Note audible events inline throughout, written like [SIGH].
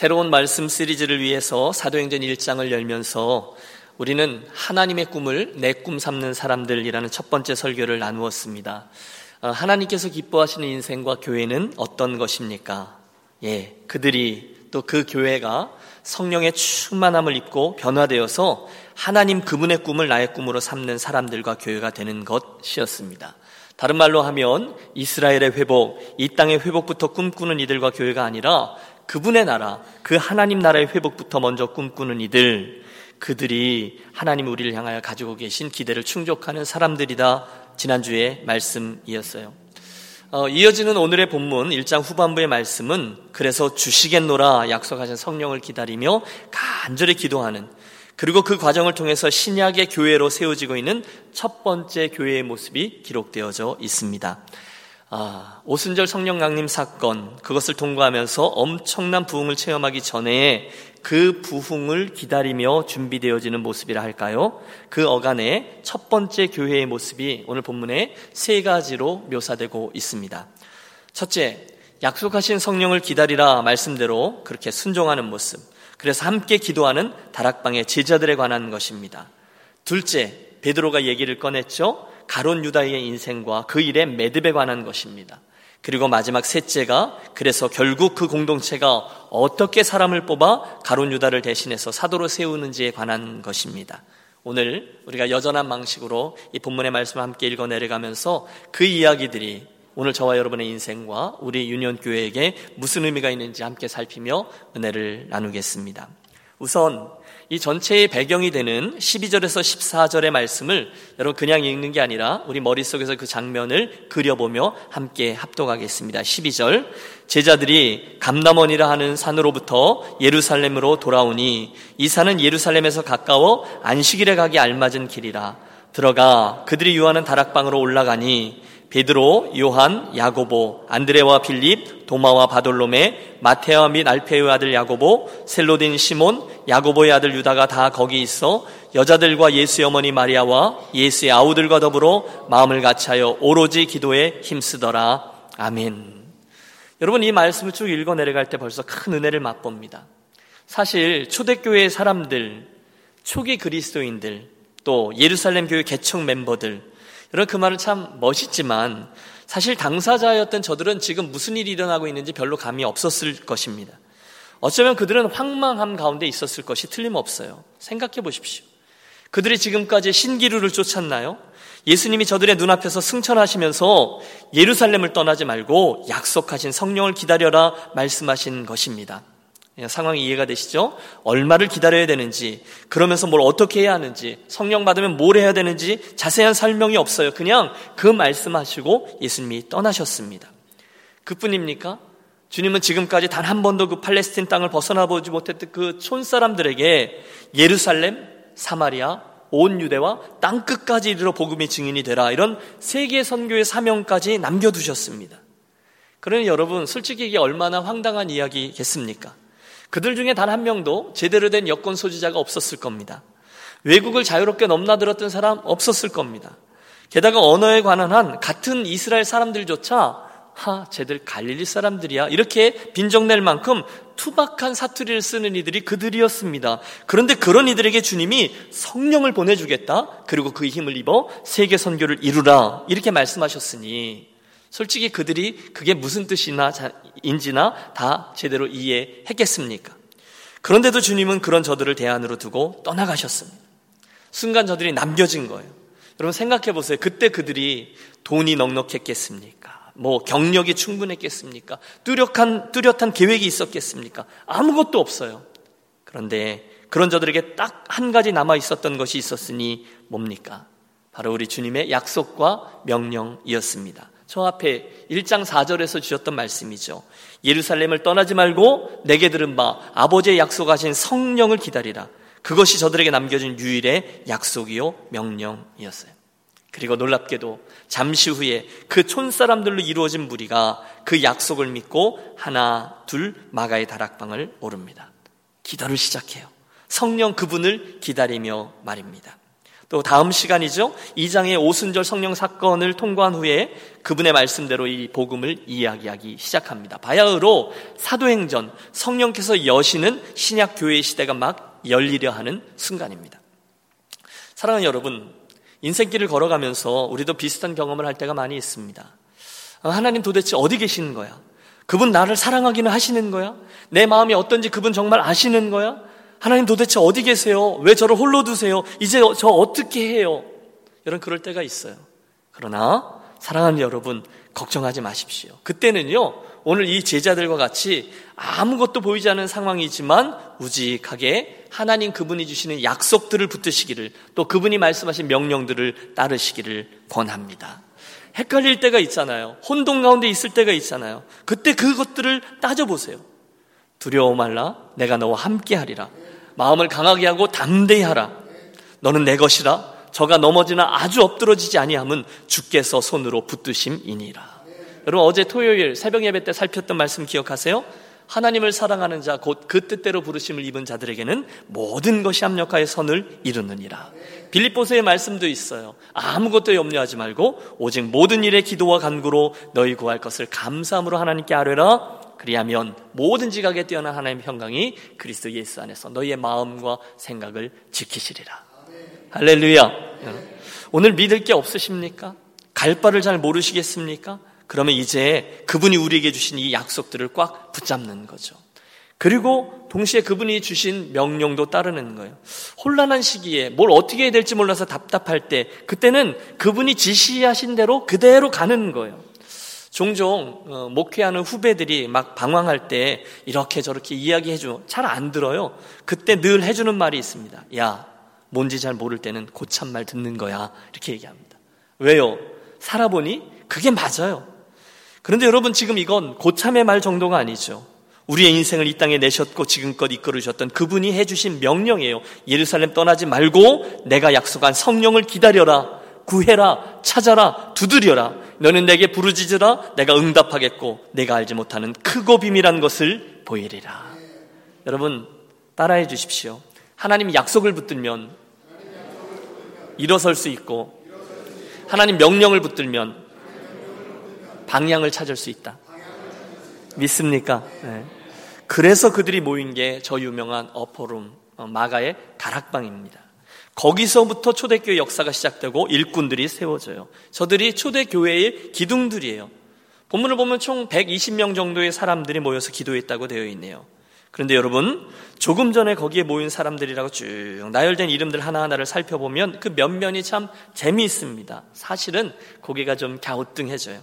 새로운 말씀 시리즈를 위해서 사도행전 1장을 열면서 우리는 하나님의 꿈을 내 꿈 삼는 사람들이라는 첫 번째 설교를 나누었습니다. 어, 하나님께서 기뻐하시는 인생과 교회는 어떤 것입니까? 예, 그들이 또 그 교회가 성령의 충만함을 입고 변화되어서 하나님 그분의 꿈을 나의 꿈으로 삼는 사람들과 교회가 되는 것이었습니다. 다른 말로 하면 이스라엘의 회복, 이 땅의 회복부터 꿈꾸는 이들과 교회가 아니라 그분의 나라, 그 하나님 나라의 회복부터 먼저 꿈꾸는 이들, 그들이 하나님 우리를 향하여 가지고 계신 기대를 충족하는 사람들이다. 지난주에 말씀이었어요. 어, 이어지는 오늘의 본문 1장 후반부의 말씀은 그래서 주시겠노라 약속하신 성령을 기다리며 간절히 기도하는 그리고 그 과정을 통해서 신약의 교회로 세워지고 있는 첫 번째 교회의 모습이 기록되어져 있습니다. 아, 오순절 성령 강림 사건 그것을 통과하면서 엄청난 부흥을 체험하기 전에 그 부흥을 기다리며 준비되어지는 모습이라 할까요? 그 어간의 첫 번째 교회의 모습이 오늘 본문에 세 가지로 묘사되고 있습니다. 첫째, 약속하신 성령을 기다리라 말씀대로 그렇게 순종하는 모습. 그래서 함께 기도하는 다락방의 제자들에 관한 것입니다. 둘째, 베드로가 얘기를 꺼냈죠. 가론 유다의 인생과 그 일의 매듭에 관한 것입니다. 그리고 마지막 셋째가 그래서 결국 그 공동체가 어떻게 사람을 뽑아 가론 유다를 대신해서 사도로 세우는지에 관한 것입니다. 오늘 우리가 여전한 방식으로 이 본문의 말씀을 함께 읽어 내려가면서 그 이야기들이 오늘 저와 여러분의 인생과 우리 유년 교회에게 무슨 의미가 있는지 함께 살피며 은혜를 나누겠습니다. 우선 이 전체의 배경이 되는 12절에서 14절의 말씀을 여러분 그냥 읽는 게 아니라 우리 머릿속에서 그 장면을 그려보며 함께 합독하겠습니다. 12절 제자들이 감남원이라 하는 산으로부터 예루살렘으로 돌아오니 이 산은 예루살렘에서 가까워 안식일에 가기 알맞은 길이라 들어가 그들이 유하는 다락방으로 올라가니 베드로, 요한, 야고보, 안드레와 빌립, 도마와 바돌로메, 마테아 및 알페의 아들 야고보, 셀로딘 시몬, 야고보의 아들 유다가 다 거기 있어 여자들과 예수의 어머니 마리아와 예수의 아우들과 더불어 마음을 같이하여 오로지 기도에 힘쓰더라. 아멘. 여러분 이 말씀을 쭉 읽어 내려갈 때 벌써 큰 은혜를 맛봅니다. 사실 초대교회의 사람들, 초기 그리스도인들, 또 예루살렘 교회 개척 멤버들, 여러분 그 말은 참 멋있지만 사실 당사자였던 저들은 지금 무슨 일이 일어나고 있는지 별로 감이 없었을 것입니다. 어쩌면 그들은 황망함 가운데 있었을 것이 틀림없어요. 생각해 보십시오. 그들이 지금까지 신기루를 쫓았나요? 예수님이 저들의 눈앞에서 승천하시면서 예루살렘을 떠나지 말고 약속하신 성령을 기다려라 말씀하신 것입니다. 예, 상황이 이해가 되시죠? 얼마를 기다려야 되는지, 그러면서 뭘 어떻게 해야 하는지, 성령 받으면 뭘 해야 되는지 자세한 설명이 없어요. 그냥 그 말씀하시고 예수님이 떠나셨습니다. 그뿐입니까? 주님은 지금까지 단 한 번도 그 팔레스틴 땅을 벗어나 보지 못했던 그 촌사람들에게 예루살렘, 사마리아, 온 유대와 땅 끝까지 이르러 복음의 증인이 되라 이런 세계 선교의 사명까지 남겨두셨습니다. 그러니 여러분 솔직히 이게 얼마나 황당한 이야기겠습니까? 그들 중에 단 한 명도 제대로 된 여권 소지자가 없었을 겁니다. 외국을 자유롭게 넘나들었던 사람 없었을 겁니다. 게다가 언어에 관한 한 같은 이스라엘 사람들조차 하, 쟤들 갈릴리 사람들이야. 이렇게 빈정낼 만큼 투박한 사투리를 쓰는 이들이 그들이었습니다. 그런데 그런 이들에게 주님이 성령을 보내주겠다. 그리고 그 힘을 입어 세계 선교를 이루라. 이렇게 말씀하셨으니 솔직히 그들이 그게 무슨 뜻이나 인지나 다 제대로 이해했겠습니까? 그런데도 주님은 그런 저들을 대안으로 두고 떠나가셨습니다. 순간 저들이 남겨진 거예요. 여러분 생각해 보세요. 그때 그들이 돈이 넉넉했겠습니까? 뭐 경력이 충분했겠습니까? 뚜렷한 뚜렷한 계획이 있었겠습니까? 아무것도 없어요. 그런데 그런 저들에게 딱 한 가지 남아 있었던 것이 있었으니 뭡니까? 바로 우리 주님의 약속과 명령이었습니다. 저 앞에 1장 4절에서 주셨던 말씀이죠. 예루살렘을 떠나지 말고 내게 들은 바 아버지의 약속하신 성령을 기다리라. 그것이 저들에게 남겨진 유일의 약속이요 명령이었어요. 그리고 놀랍게도 잠시 후에 그 촌사람들로 이루어진 무리가 그 약속을 믿고 하나 둘 마가의 다락방을 오릅니다. 기도를 시작해요. 성령 그분을 기다리며 말입니다. 또 다음 시간이죠. 2장의 오순절 성령 사건을 통과한 후에 그분의 말씀대로 이 복음을 이야기하기 시작합니다. 바야흐로 사도행전 성령께서 여시는 신약 교회 시대가 막 열리려 하는 순간입니다. 사랑하는 여러분, 인생길을 걸어가면서 우리도 비슷한 경험을 할 때가 많이 있습니다. 아, 하나님 도대체 어디 계시는 거야? 그분 나를 사랑하기는 하시는 거야? 내 마음이 어떤지 그분 정말 아시는 거야? 하나님 도대체 어디 계세요? 왜 저를 홀로 두세요? 이제 저 어떻게 해요? 이런 그럴 때가 있어요. 그러나 사랑하는 여러분 걱정하지 마십시오. 그때는요 오늘 이 제자들과 같이 아무것도 보이지 않는 상황이지만 우직하게 하나님 그분이 주시는 약속들을 붙드시기를 또 그분이 말씀하신 명령들을 따르시기를 권합니다. 헷갈릴 때가 있잖아요. 혼동 가운데 있을 때가 있잖아요. 그때 그것들을 따져보세요. 두려워 말라. 내가 너와 함께 하리라. 마음을 강하게 하고 담대히 하라. 너는 내 것이라. 저가 넘어지나 아주 엎드러지지 아니함은 주께서 손으로 붙드심이니라. 여러분 어제 토요일 새벽 예배 때 살폈던 말씀 기억하세요? 하나님을 사랑하는 자 곧 그 뜻대로 부르심을 입은 자들에게는 모든 것이 합력하여 선을 이루느니라. 빌립보서의 말씀도 있어요. 아무것도 염려하지 말고 오직 모든 일에 기도와 간구로 너희 구할 것을 감사함으로 하나님께 아뢰라. 그리하면 모든 지각에 뛰어난 하나님의 평강이 그리스도 예수 안에서 너희의 마음과 생각을 지키시리라. 할렐루야. 오늘 믿을 게 없으십니까? 갈 바를 잘 모르시겠습니까? 그러면 이제 그분이 우리에게 주신 이 약속들을 꽉 붙잡는 거죠. 그리고 동시에 그분이 주신 명령도 따르는 거예요. 혼란한 시기에 뭘 어떻게 해야 될지 몰라서 답답할 때 그때는 그분이 지시하신 대로 그대로 가는 거예요. 종종 어, 목회하는 후배들이 막 방황할 때 이렇게 저렇게 이야기해 줘 잘 안 들어요. 그때 늘 해주는 말이 있습니다. 야 뭔지 잘 모를 때는 고참 말 듣는 거야 이렇게 얘기합니다. 왜요? 살아보니 그게 맞아요. 그런데 여러분 지금 이건 고참의 말 정도가 아니죠. 우리의 인생을 이 땅에 내셨고 지금껏 이끌으셨던 그분이 해주신 명령이에요. 예루살렘 떠나지 말고 내가 약속한 성령을 기다려라. 구해라, 찾아라, 두드려라. 너는 내게 부르짖으라. 내가 응답하겠고 내가 알지 못하는 크고 비밀한 것을 보이리라. 여러분 따라해 주십시오. 하나님 약속을 붙들면 일어설 수 있고 하나님 명령을 붙들면 방향을 찾을 수 있다. 믿습니까? 네. 그래서 그들이 모인 게 저 유명한 어퍼룸 어, 마가의 다락방입니다. 거기서부터 초대교회 역사가 시작되고 일꾼들이 세워져요. 저들이 초대교회의 기둥들이에요. 본문을 보면 총 120명 정도의 사람들이 모여서 기도했다고 되어 있네요. 그런데 여러분, 조금 전에 거기에 모인 사람들이라고 쭉 나열된 이름들 하나하나를 살펴보면 그 면면이 참 재미있습니다. 사실은 고개가 좀 갸우뚱해져요.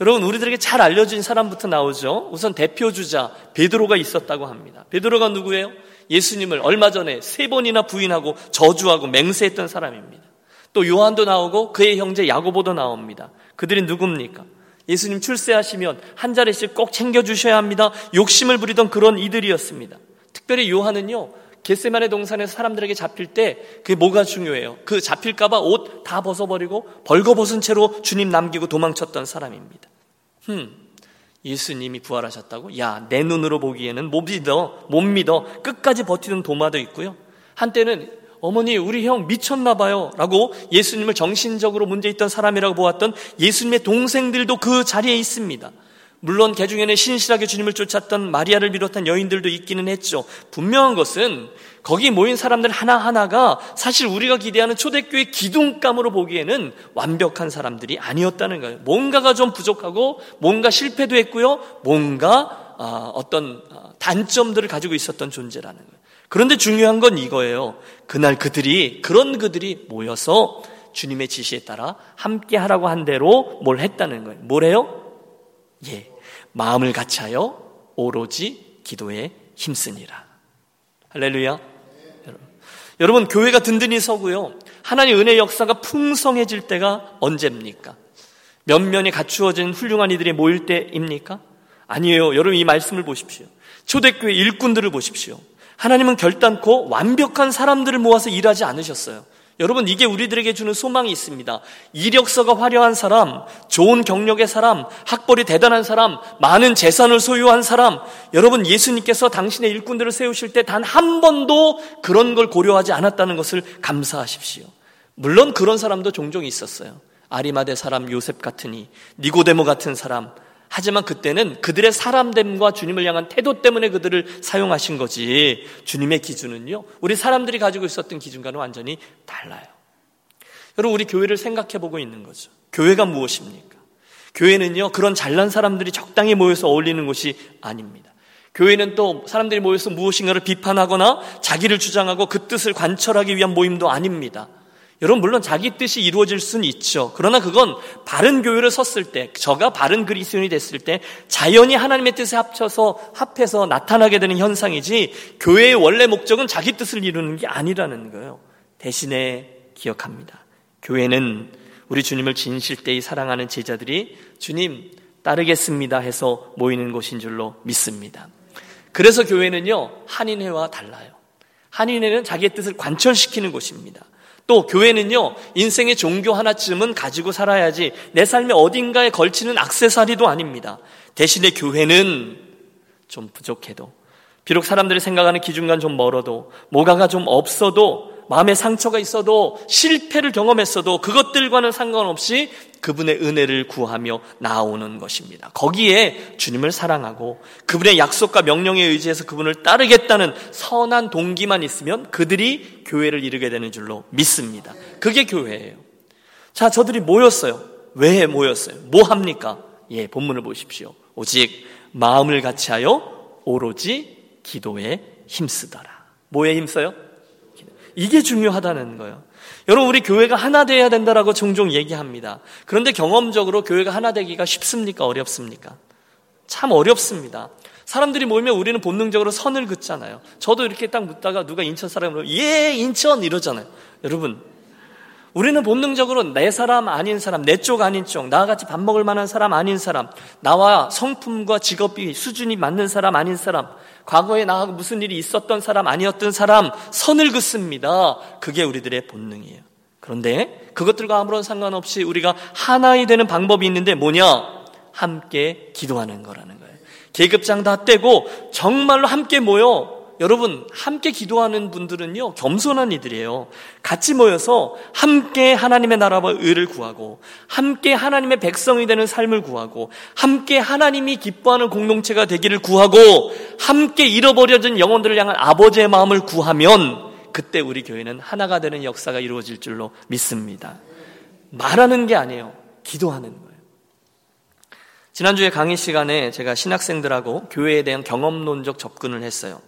여러분, 우리들에게 잘 알려진 사람부터 나오죠. 우선 대표주자 베드로가 있었다고 합니다. 베드로가 누구예요? 예수님을 얼마 전에 세 번이나 부인하고 저주하고 맹세했던 사람입니다. 또 요한도 나오고 그의 형제 야고보도 나옵니다. 그들이 누굽니까? 예수님 출세하시면 한 자리씩 꼭 챙겨주셔야 합니다. 욕심을 부리던 그런 이들이었습니다. 특별히 요한은요, 겟세만의 동산에서 사람들에게 잡힐 때 그게 뭐가 중요해요? 그 잡힐까봐 옷 다 벗어버리고 벌거벗은 채로 주님 남기고 도망쳤던 사람입니다. 흠, 예수님이 부활하셨다고? 야, 내 눈으로 보기에는 못 믿어, 못 믿어. 끝까지 버티는 도마도 있고요. 한때는 어머니, 우리 형 미쳤나 봐요. 라고 예수님을 정신적으로 문제 있던 사람이라고 보았던 예수님의 동생들도 그 자리에 있습니다. 물론 개 중에는 신실하게 주님을 쫓았던 마리아를 비롯한 여인들도 있기는 했죠. 분명한 것은 거기 모인 사람들 하나하나가 사실 우리가 기대하는 초대교회 기둥감으로 보기에는 완벽한 사람들이 아니었다는 거예요. 뭔가가 좀 부족하고 뭔가 실패도 했고요. 뭔가 아, 어떤 아, 단점들을 가지고 있었던 존재라는 거예요. 그런데 중요한 건 이거예요. 그날 그들이 그런 그들이 모여서 주님의 지시에 따라 함께 하라고 한 대로 뭘 했다는 거예요. 뭘 해요? 예. 마음을 같이 하여 오로지 기도에 힘쓰니라. 할렐루야. 여러분. 교회가 든든히 서고요. 하나님 은혜 역사가 풍성해질 때가 언제입니까? 면면이 갖추어진 훌륭한 이들이 모일 때입니까? 아니에요. 여러분 이 말씀을 보십시오. 초대교회 일꾼들을 보십시오. 하나님은 결단코 완벽한 사람들을 모아서 일하지 않으셨어요. 여러분, 이게 우리들에게 주는 소망이 있습니다. 이력서가 화려한 사람, 좋은 경력의 사람, 학벌이 대단한 사람, 많은 재산을 소유한 사람, 여러분, 예수님께서 당신의 일꾼들을 세우실 때 단 한 번도 그런 걸 고려하지 않았다는 것을 감사하십시오. 물론 그런 사람도 종종 있었어요. 아리마대 사람 요셉 같으니, 니고데모 같은 사람. 하지만 그때는 그들의 사람됨과 주님을 향한 태도 때문에 그들을 사용하신 거지. 주님의 기준은요, 우리 사람들이 가지고 있었던 기준과는 완전히 달라요. 여러분, 우리 교회를 생각해 보고 있는 거죠. 교회가 무엇입니까? 교회는요, 그런 잘난 사람들이 적당히 모여서 어울리는 곳이 아닙니다. 교회는 또 사람들이 모여서 무엇인가를 비판하거나 자기를 주장하고 그 뜻을 관철하기 위한 모임도 아닙니다. 여러분 물론 자기 뜻이 이루어질 수는 있죠. 그러나 그건 바른 교회를 섰을 때, 저가 바른 그리스도인이 됐을 때 자연히 하나님의 뜻에 합쳐서 합해서 나타나게 되는 현상이지 교회의 원래 목적은 자기 뜻을 이루는 게 아니라는 거예요. 대신에 기억합니다. 교회는 우리 주님을 진실되이 사랑하는 제자들이 주님 따르겠습니다 해서 모이는 곳인 줄로 믿습니다. 그래서 교회는요, 한인회와 달라요. 한인회는 자기의 뜻을 관철시키는 곳입니다. 또 교회는요, 인생의 종교 하나쯤은 가지고 살아야지 내 삶의 어딘가에 걸치는 악세사리도 아닙니다. 대신에 교회는 좀 부족해도, 비록 사람들이 생각하는 기준과는 좀 멀어도, 뭐가가 좀 없어도, 마음에 상처가 있어도 실패를 경험했어도 그것들과는 상관없이 그분의 은혜를 구하며 나오는 것입니다. 거기에 주님을 사랑하고 그분의 약속과 명령에 의지해서 그분을 따르겠다는 선한 동기만 있으면 그들이 교회를 이루게 되는 줄로 믿습니다. 그게 교회예요. 자, 저들이 모였어요. 왜 모였어요? 뭐 합니까? 예, 본문을 보십시오. 오직 마음을 같이하여 오로지 기도에 힘쓰더라. 뭐에 힘써요? 이게 중요하다는 거예요. 여러분, 우리 교회가 하나 되어야 된다라고 종종 얘기합니다. 그런데 경험적으로 교회가 하나 되기가 쉽습니까? 어렵습니까? 참 어렵습니다. 사람들이 모이면 우리는 본능적으로 선을 긋잖아요. 저도 이렇게 딱 묻다가 누가 인천 사람으로 예, 인천 이러잖아요. 여러분, 우리는 본능적으로 내 사람 아닌 사람, 내 쪽 아닌 쪽, 나와 같이 밥 먹을 만한 사람 아닌 사람, 나와 성품과 직업이 수준이 맞는 사람 아닌 사람, 과거에 나하고 무슨 일이 있었던 사람 아니었던 사람 선을 긋습니다. 그게 우리들의 본능이에요. 그런데 그것들과 아무런 상관없이 우리가 하나이 되는 방법이 있는데 뭐냐? 함께 기도하는 거라는 거예요. 계급장 다 떼고 정말로 함께 모여 여러분, 함께 기도하는 분들은요, 겸손한 이들이에요. 같이 모여서 함께 하나님의 나라와 의를 구하고, 함께 하나님의 백성이 되는 삶을 구하고, 함께 하나님이 기뻐하는 공동체가 되기를 구하고, 함께 잃어버려진 영혼들을 향한 아버지의 마음을 구하면, 그때 우리 교회는 하나가 되는 역사가 이루어질 줄로 믿습니다. 말하는 게 아니에요. 기도하는 거예요. 지난주에 강의 시간에 제가 신학생들하고 교회에 대한 경험론적 접근을 했어요.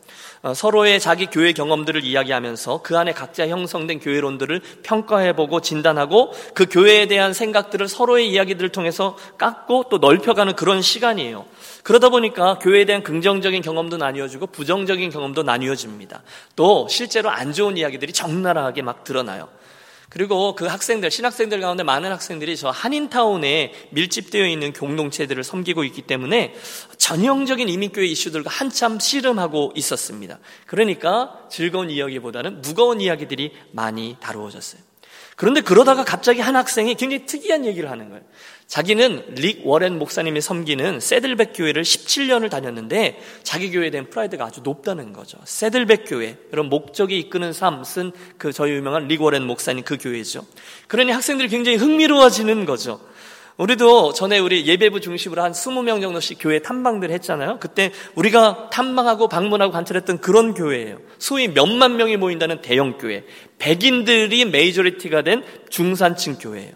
어, 서로의 자기 교회 경험들을 이야기하면서 그 안에 각자 형성된 교회론들을 평가해보고 진단하고 그 교회에 대한 생각들을 서로의 이야기들을 통해서 깎고 또 넓혀가는 그런 시간이에요. 그러다 보니까 교회에 대한 긍정적인 경험도 나뉘어지고 부정적인 경험도 나뉘어집니다. 또 실제로 안 좋은 이야기들이 적나라하게 막 드러나요. 그리고 그 학생들, 신학생들 가운데 많은 학생들이 저 한인타운에 밀집되어 있는 공동체들을 섬기고 있기 때문에 전형적인 이민교회 이슈들과 한참 씨름하고 있었습니다. 그러니까 즐거운 이야기보다는 무거운 이야기들이 많이 다루어졌어요. 그런데 그러다가 갑자기 한 학생이 굉장히 특이한 얘기를 하는 거예요. 자기는 릭 워렌 목사님이 섬기는 세들백 교회를 17년을 다녔는데 자기 교회에 대한 프라이드가 아주 높다는 거죠. 세들백 교회, 여러분 목적이 이끄는 삶 쓴 그 저희 유명한 릭 워렌 목사님 그 교회죠. 그러니 학생들이 굉장히 흥미로워지는 거죠. 우리도 전에 우리 예배부 중심으로 한 20명 정도씩 교회 탐방들 했잖아요. 그때 우리가 탐방하고 방문하고 관찰했던 그런 교회예요. 소위 몇만 명이 모인다는 대형 교회. 백인들이 majority가 된 중산층 교회예요.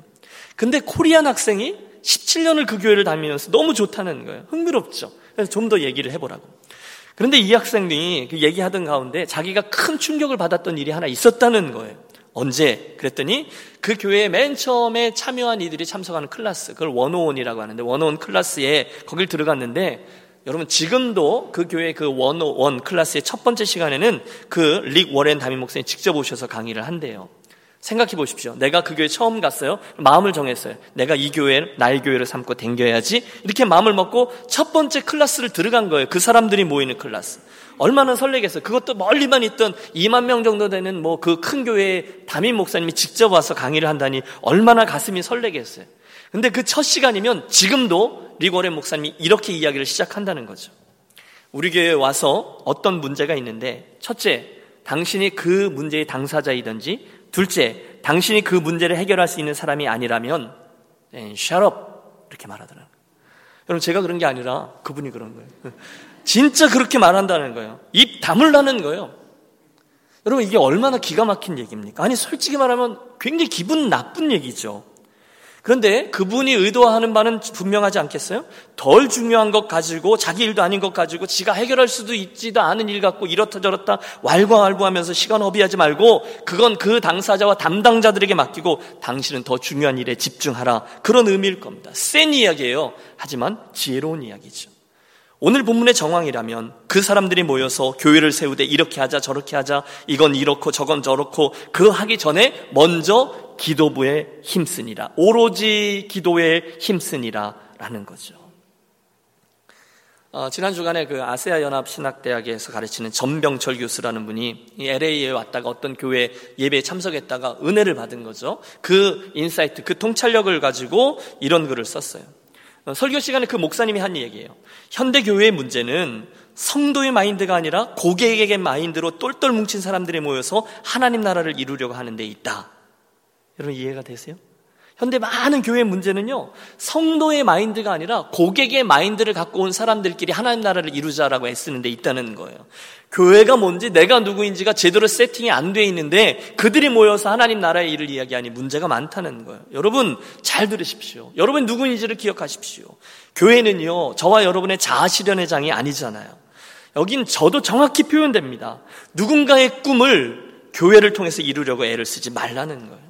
근데 Korean 학생이 17년을 그 교회를 다니면서 너무 좋다는 거예요. 흥미롭죠. 그래서 좀 더 얘기를 해보라고. 그런데 이 학생이 그 얘기하던 가운데 자기가 큰 충격을 받았던 일이 하나 있었다는 거예요. 언제? 그랬더니 그 교회에 맨 처음에 참여한 이들이 참석하는 클래스, 그걸 one o one이라고 하는데 one o one 클래스에 거길 들어갔는데 여러분 지금도 그 교회 그 one o one 클래스의 첫 번째 시간에는 그 릭 워렌 담임 목사님 직접 오셔서 강의를 한대요. 생각해 보십시오. 내가 그 교회 처음 갔어요. 마음을 정했어요. 내가 이 교회를 나의 교회를 삼고 댕겨야지. 이렇게 마음을 먹고 첫 번째 클래스를 들어간 거예요. 그 사람들이 모이는 클래스. 얼마나 설레겠어요. 그것도 멀리만 있던 2만 명 정도 되는 뭐 그 큰 교회 담임 목사님이 직접 와서 강의를 한다니 얼마나 가슴이 설레겠어요. 근데 그 첫 시간이면 지금도 리고레 목사님이 이렇게 이야기를 시작한다는 거죠. 우리 교회에 와서 어떤 문제가 있는데 첫째, 당신이 그 문제의 당사자이든지 둘째, 당신이 그 문제를 해결할 수 있는 사람이 아니라면 shut up 이렇게 말하더라고요. 여러분 제가 그런 게 아니라 그분이 그런 거예요. 진짜 그렇게 말한다는 거예요. 입 다물라는 거예요. 여러분 이게 얼마나 기가 막힌 얘기입니까? 아니 솔직히 말하면 굉장히 기분 나쁜 얘기죠. 그런데 그분이 의도하는 바는 분명하지 않겠어요? 덜 중요한 것 가지고 자기 일도 아닌 것 가지고 지가 해결할 수도 있지도 않은 일 갖고 이렇다 저렇다 왈가왈부하면서 시간 허비하지 말고 그건 그 당사자와 담당자들에게 맡기고 당신은 더 중요한 일에 집중하라 그런 의미일 겁니다. 센 이야기예요. 하지만 지혜로운 이야기죠. 오늘 본문의 정황이라면 그 사람들이 모여서 교회를 세우되 이렇게 하자 저렇게 하자 이건 이렇고 저건 저렇고 그 하기 전에 먼저 기도부에 힘쓰니라 오로지 기도에 힘쓰니라 라는 거죠. 어, 지난 주간에 그 아세아 연합 신학대학에서 가르치는 전병철 교수라는 분이 LA에 왔다가 어떤 교회 예배에 참석했다가 은혜를 받은 거죠. 그 insight, 그 통찰력을 가지고 이런 글을 썼어요. 어, 설교 시간에 그 목사님이 한 얘기예요. 현대 교회의 문제는 성도의 마인드가 아니라 고객에게 마인드로 똘똘 뭉친 사람들이 모여서 하나님 나라를 이루려고 하는 데 있다. 여러분 이해가 되세요? 현대 많은 교회 문제는요, 성도의 마인드가 아니라 고객의 마인드를 갖고 온 사람들끼리 하나님 나라를 이루자라고 애쓰는 데 있다는 거예요. 교회가 뭔지 내가 누구인지가 제대로 세팅이 안 돼 있는데 그들이 모여서 하나님 나라의 일을 이야기하니 문제가 많다는 거예요. 여러분 잘 들으십시오. 여러분 누구인지를 기억하십시오. 교회는요, 저와 여러분의 자아 실현의 장이 아니잖아요. 여긴 저도 정확히 표현됩니다. 누군가의 꿈을 교회를 통해서 이루려고 애를 쓰지 말라는 거예요.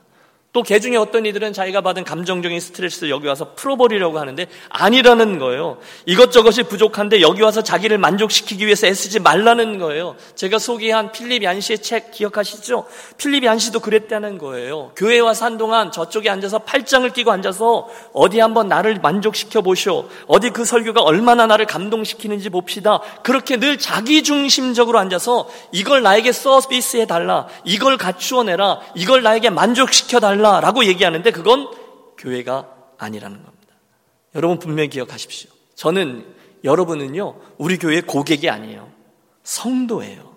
또 개 중에 어떤 이들은 자기가 받은 감정적인 스트레스를 여기 와서 풀어버리려고 하는데 아니라는 거예요. 이것저것이 부족한데 여기 와서 자기를 만족시키기 위해서 애쓰지 말라는 거예요. 제가 소개한 필립 얀시의 책 기억하시죠? 필립 얀시도 그랬다는 거예요. 교회 와서 한동안 저쪽에 앉아서 팔짱을 끼고 앉아서 어디 한번 나를 만족시켜 보시오. 어디 그 설교가 얼마나 나를 감동시키는지 봅시다. 그렇게 늘 자기중심적으로 앉아서 이걸 나에게 서비스해 달라. 이걸 갖추어 내라. 이걸 나에게 만족시켜 달라. 달라라고 얘기하는데 그건 교회가 아니라는 겁니다. 여러분 분명히 기억하십시오. 저는 여러분은요, 우리 교회 고객이 아니에요. 성도예요.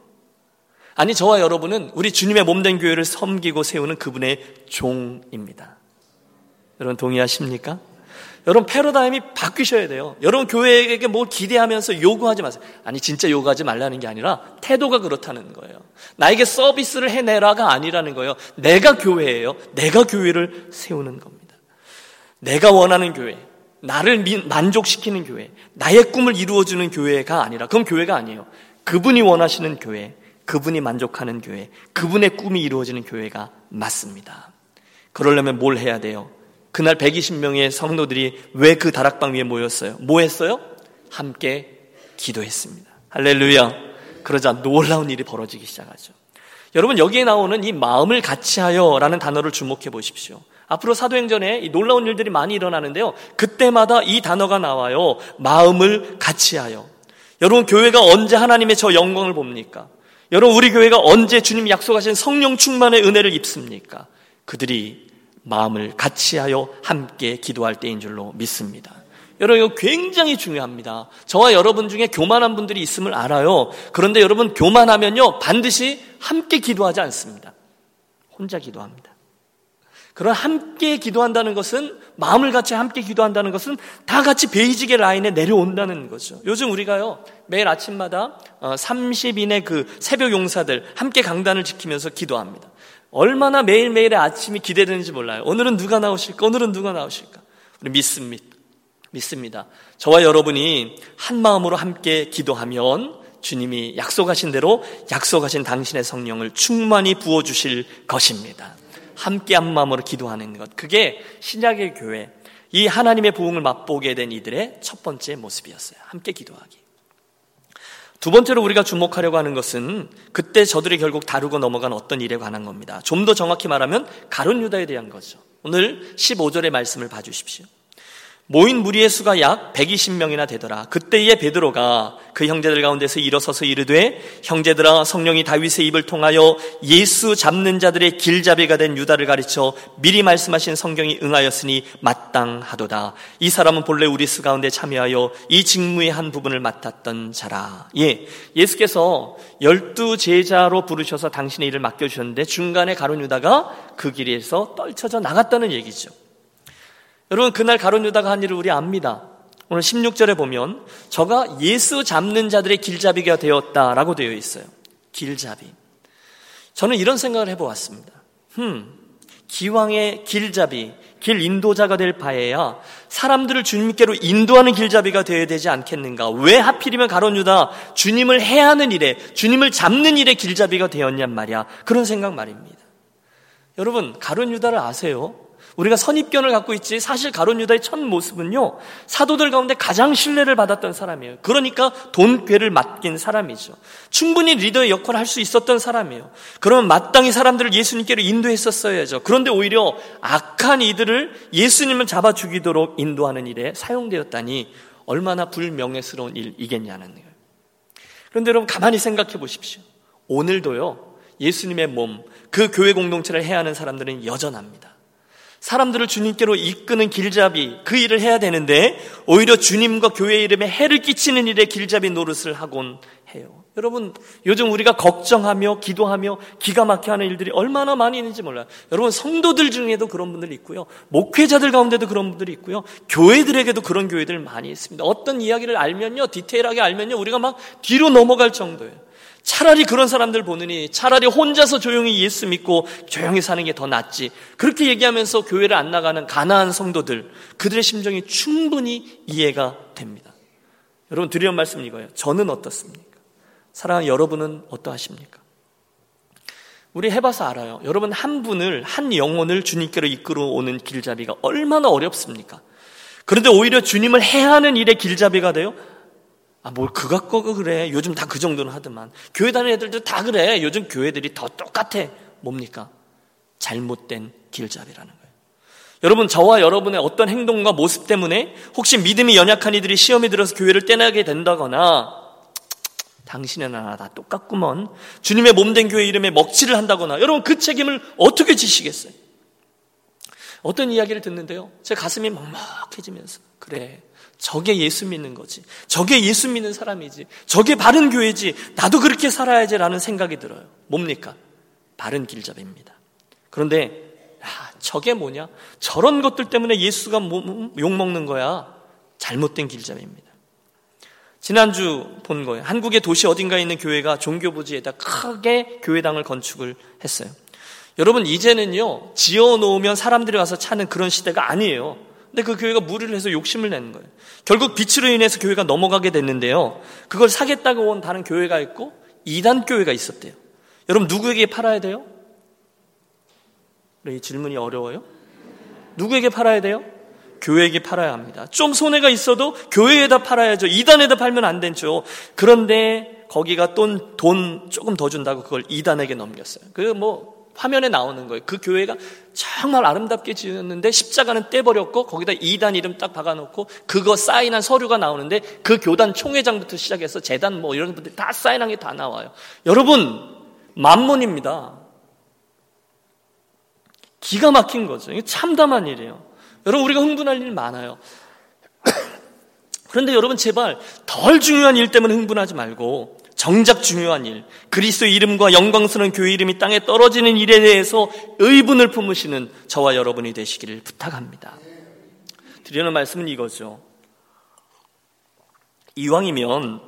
아니, 저와 여러분은 우리 주님의 몸된 교회를 섬기고 세우는 그분의 종입니다. 여러분 동의하십니까? 여러분 패러다임이 바뀌셔야 돼요. 여러분 교회에게 뭘 기대하면서 요구하지 마세요. 아니 진짜 요구하지 말라는 게 아니라 태도가 그렇다는 거예요. 나에게 서비스를 해내라가 아니라는 거예요. 내가 교회예요. 내가 교회를 세우는 겁니다. 내가 원하는 교회, 나를 만족시키는 교회, 나의 꿈을 이루어주는 교회가 아니라 그럼 교회가 아니에요. 그분이 원하시는 교회, 그분이 만족하는 교회, 그분의 꿈이 이루어지는 교회가 맞습니다. 그러려면 뭘 해야 돼요? 그날 120명의 성도들이 왜 그 다락방 위에 모였어요? 뭐 했어요? 함께 기도했습니다. 할렐루야. 그러자 놀라운 일이 벌어지기 시작하죠. 여러분 여기에 나오는 이 마음을 같이 하여라는 단어를 주목해 보십시오. 앞으로 사도행전에 이 놀라운 일들이 많이 일어나는데요. 그때마다 이 단어가 나와요. 마음을 같이 하여. 여러분 교회가 언제 하나님의 저 영광을 봅니까? 여러분 우리 교회가 언제 주님 약속하신 성령 충만의 은혜를 입습니까? 그들이 마음을 같이하여 함께 기도할 때인 줄로 믿습니다. 여러분 이거 굉장히 중요합니다. 저와 여러분 중에 교만한 분들이 있음을 알아요. 그런데 여러분 교만하면요 반드시 함께 기도하지 않습니다. 혼자 기도합니다. 그런 함께 기도한다는 것은 마음을 같이 함께 기도한다는 것은 다 같이 베이직의 라인에 내려온다는 거죠. 요즘 우리가요 매일 아침마다 30인의 어, 그 새벽 용사들 함께 강단을 지키면서 기도합니다. 얼마나 매일매일의 아침이 기대되는지 몰라요. 오늘은 누가 나오실까? 오늘은 누가 나오실까? 우리 믿습니다. 믿습니다. 저와 여러분이 한 마음으로 함께 기도하면 주님이 약속하신 대로 약속하신 당신의 성령을 충만히 부어 주실 것입니다. 함께 한 마음으로 기도하는 것. 그게 신약의 교회, 이 하나님의 부흥을 맛보게 된 이들의 첫 번째 모습이었어요. 함께 기도하기. 두 번째로 우리가 주목하려고 하는 것은 그때 저들이 결국 다루고 넘어간 어떤 일에 관한 겁니다. 좀 더 정확히 말하면 가론 유다에 대한 거죠. 오늘 15절의 말씀을 봐주십시오. 모인 무리의 수가 약 120명이나 되더라. 그때에 베드로가 그 형제들 가운데서 일어서서 이르되 형제들아 성령이 다윗의 입을 통하여 예수 잡는 자들의 길잡이가 된 유다를 가르쳐 미리 말씀하신 성경이 응하였으니 마땅하도다. 이 사람은 본래 우리 수 가운데 참여하여 이 직무의 한 부분을 맡았던 자라. 예, 예수께서 열두 제자로 부르셔서 당신의 일을 맡겨주셨는데 중간에 가론 유다가 그 길에서 떨쳐져 나갔다는 얘기죠. 여러분 그날 가론 유다가 한 일을 우리 압니다. 오늘 16절에 보면 저가 예수 잡는 자들의 길잡이가 되었다라고 되어 있어요. 길잡이. 저는 이런 생각을 해보았습니다. 흠, 기왕의 길잡이, 길 인도자가 될 바에야 사람들을 주님께로 인도하는 길잡이가 되어야 되지 않겠는가? 왜 하필이면 가론 유다 주님을 해야 하는 일에, 주님을 잡는 일에 길잡이가 되었냔 말이야. 그런 생각 말입니다. 여러분, 가론 유다를 아세요? 우리가 선입견을 갖고 있지 사실 가론 유다의 첫 모습은요 사도들 가운데 가장 신뢰를 받았던 사람이에요. 그러니까 돈괴를 맡긴 사람이죠. 충분히 리더의 역할을 할 수 있었던 사람이에요. 그러면 마땅히 사람들을 예수님께로 인도했었어야죠. 그런데 오히려 악한 이들을 예수님을 잡아 죽이도록 인도하는 일에 사용되었다니 얼마나 불명예스러운 일이겠냐는 거예요. 그런데 여러분 가만히 생각해 보십시오. 오늘도요 예수님의 몸, 그 교회 공동체를 해야 하는 사람들은 여전합니다. 사람들을 주님께로 이끄는 길잡이 그 일을 해야 되는데 오히려 주님과 교회 이름에 해를 끼치는 일에 길잡이 노릇을 하곤 해요. 여러분 요즘 우리가 걱정하며 기도하며 기가 막혀 하는 일들이 얼마나 많이 있는지 몰라요. 여러분 성도들 중에도 그런 분들이 있고요. 목회자들 가운데도 그런 분들이 있고요. 교회들에게도 그런 교회들 많이 있습니다. 어떤 이야기를 알면요. 디테일하게 알면요. 우리가 막 뒤로 넘어갈 정도예요. 차라리 그런 사람들 보느니 차라리 혼자서 조용히 예수 믿고 조용히 사는 게 더 낫지. 그렇게 얘기하면서 교회를 안 나가는 가나안 성도들, 그들의 심정이 충분히 이해가 됩니다. 여러분 드리는 말씀은 이거예요. 저는 어떻습니까? 사랑하는 여러분은 어떠하십니까? 우리 해봐서 알아요. 여러분 한 분을, 한 영혼을 주님께로 이끌어 오는 길잡이가 얼마나 어렵습니까? 그런데 오히려 주님을 해야 하는 일의 길잡이가 돼요? 아, 뭘 그가 거고 그래. 요즘 다 그 정도는 하더만. 교회 다니는 애들도 다 그래. 요즘 교회들이 더 똑같아. 뭡니까? 잘못된 길잡이라는 거예요. 여러분, 저와 여러분의 어떤 행동과 모습 때문에 혹시 믿음이 연약한 이들이 시험에 들어서 교회를 떼나게 된다거나 당신의 나라 다 똑같구먼. 주님의 몸된 교회 이름에 먹칠을 한다거나 여러분 그 책임을 어떻게 지시겠어요? 어떤 이야기를 듣는데요. 제 가슴이 먹먹해지면서 그래. 저게 예수 믿는 거지. 저게 예수 믿는 사람이지. 저게 바른 교회지. 나도 그렇게 살아야지라는 생각이 들어요. 뭡니까? 바른 길잡이입니다. 그런데 아, 저게 뭐냐? 저런 것들 때문에 예수가 뭐, 욕먹는 거야. 잘못된 길잡이입니다. 지난주 본 거예요. 한국의 도시 어딘가에 있는 교회가 종교부지에다 크게 교회당을 건축을 했어요. 여러분, 이제는요, 지어 놓으면 사람들이 와서 찾는 그런 시대가 아니에요. 근데 그 교회가 무리를 해서 욕심을 내는 거예요. 결국 빛으로 인해서 교회가 넘어가게 됐는데요. 그걸 사겠다고 온 다른 교회가 있고 이단 교회가 있었대요. 여러분 누구에게 팔아야 돼요? 이 질문이 어려워요? 누구에게 팔아야 돼요? 교회에게 팔아야 합니다. 좀 손해가 있어도 교회에다 팔아야죠. 이단에다 팔면 안 되죠. 그런데 거기가 돈, 돈 조금 더 준다고 그걸 이단에게 넘겼어요. 그 뭐 화면에 나오는 거예요. 그 교회가 정말 아름답게 지었는데 십자가는 떼버렸고 거기다 이단 이름 딱 박아놓고 그거 사인한 서류가 나오는데 그 교단 총회장부터 시작해서 재단 뭐 이런 분들이 다 사인한 게 다 나와요. 여러분 만문입니다. 기가 막힌 거죠. 이게 참담한 일이에요. 여러분 우리가 흥분할 일 많아요. [COUGHS] 그런데 여러분 제발 덜 중요한 일 때문에 흥분하지 말고 정작 중요한 일, 그리스도 이름과 영광스러운 교회 이름이 땅에 떨어지는 일에 대해서 의분을 품으시는 저와 여러분이 되시기를 부탁합니다. 드리는 말씀은 이거죠. 이왕이면